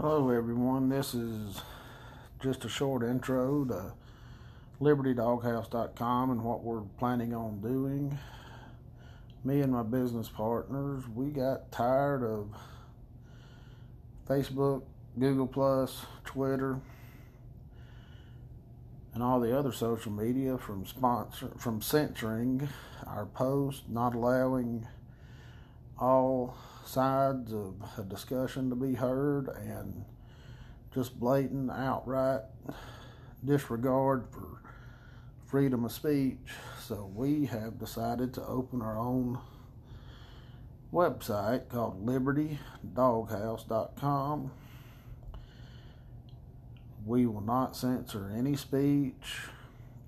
Hello, everyone. This is just a short intro to LibertyDawghouse.com and what we're planning on doing. Me and my business partners, we got tired of Facebook, Google Plus, Twitter, and all the other social media from sponsor from censoring our posts, not allowing all sides of a discussion to be heard and just blatant, outright disregard for freedom of speech. So we have decided to open our own website called libertydawghouse.com. We will not censor any speech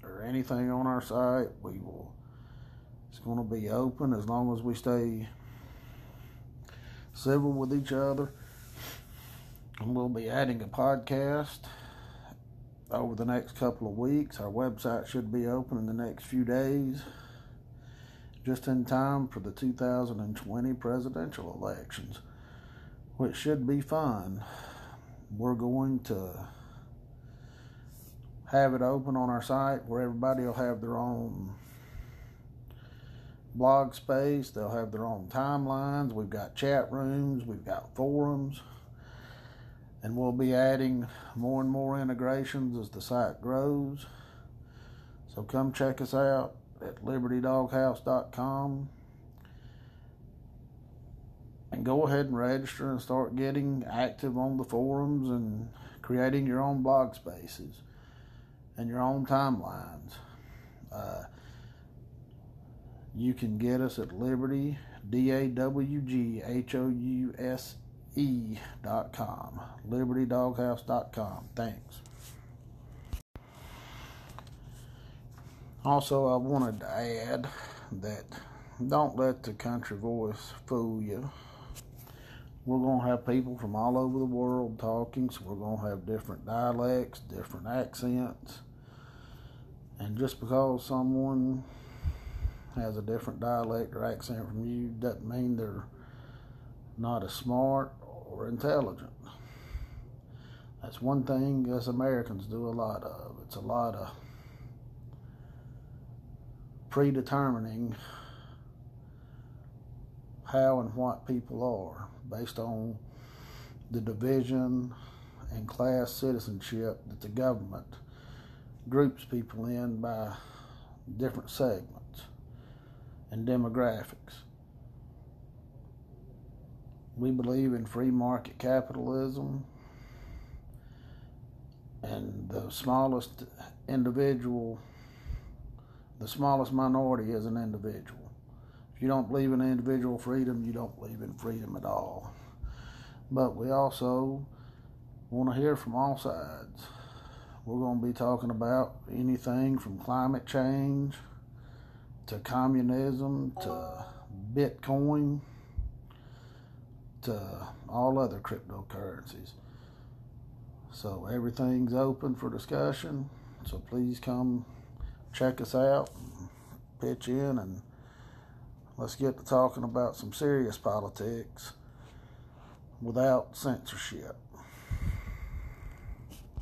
or anything on our site. We will it's going to be open as long as we stay civil with each other. And we'll be adding a podcast over the next couple of weeks. Our website should be open in the next few days, just in time for the 2020 presidential elections, which should be fun. We're going to have it open on our site where everybody will have their own blog space. They'll have their own timelines. We've got chat rooms. We've got forums. And we'll be adding more and more integrations as the site grows. So come check us out at libertydawghouse.com and go ahead and register and start getting active on the forums and creating your own blog spaces and your own timelines. Uh, you can get us at Liberty, D A W G H O U S E dot com. LibertyDawghouse.com. Thanks. Also, I wanted to add that don't let the country voice fool you. We're going to have people from all over the world talking, so we're going to have different dialects, different accents. And just because someone has a different dialect or accent from you doesn't mean they're not as smart or intelligent. That's one thing us Americans do a lot of. It's a lot of predetermining how and what people are based on the division and class citizenship that the government groups people in by different segments and demographics. We believe in free market capitalism, and the smallest individual, the smallest minority is an individual. If you don't believe in individual freedom, you don't believe in freedom at all. But we also want to hear from all sides. We're going to be talking about anything from climate change to communism to Bitcoin to all other cryptocurrencies. So everything's open for discussion. So please come check us out, pitch in, and let's get to talking about some serious politics without censorship.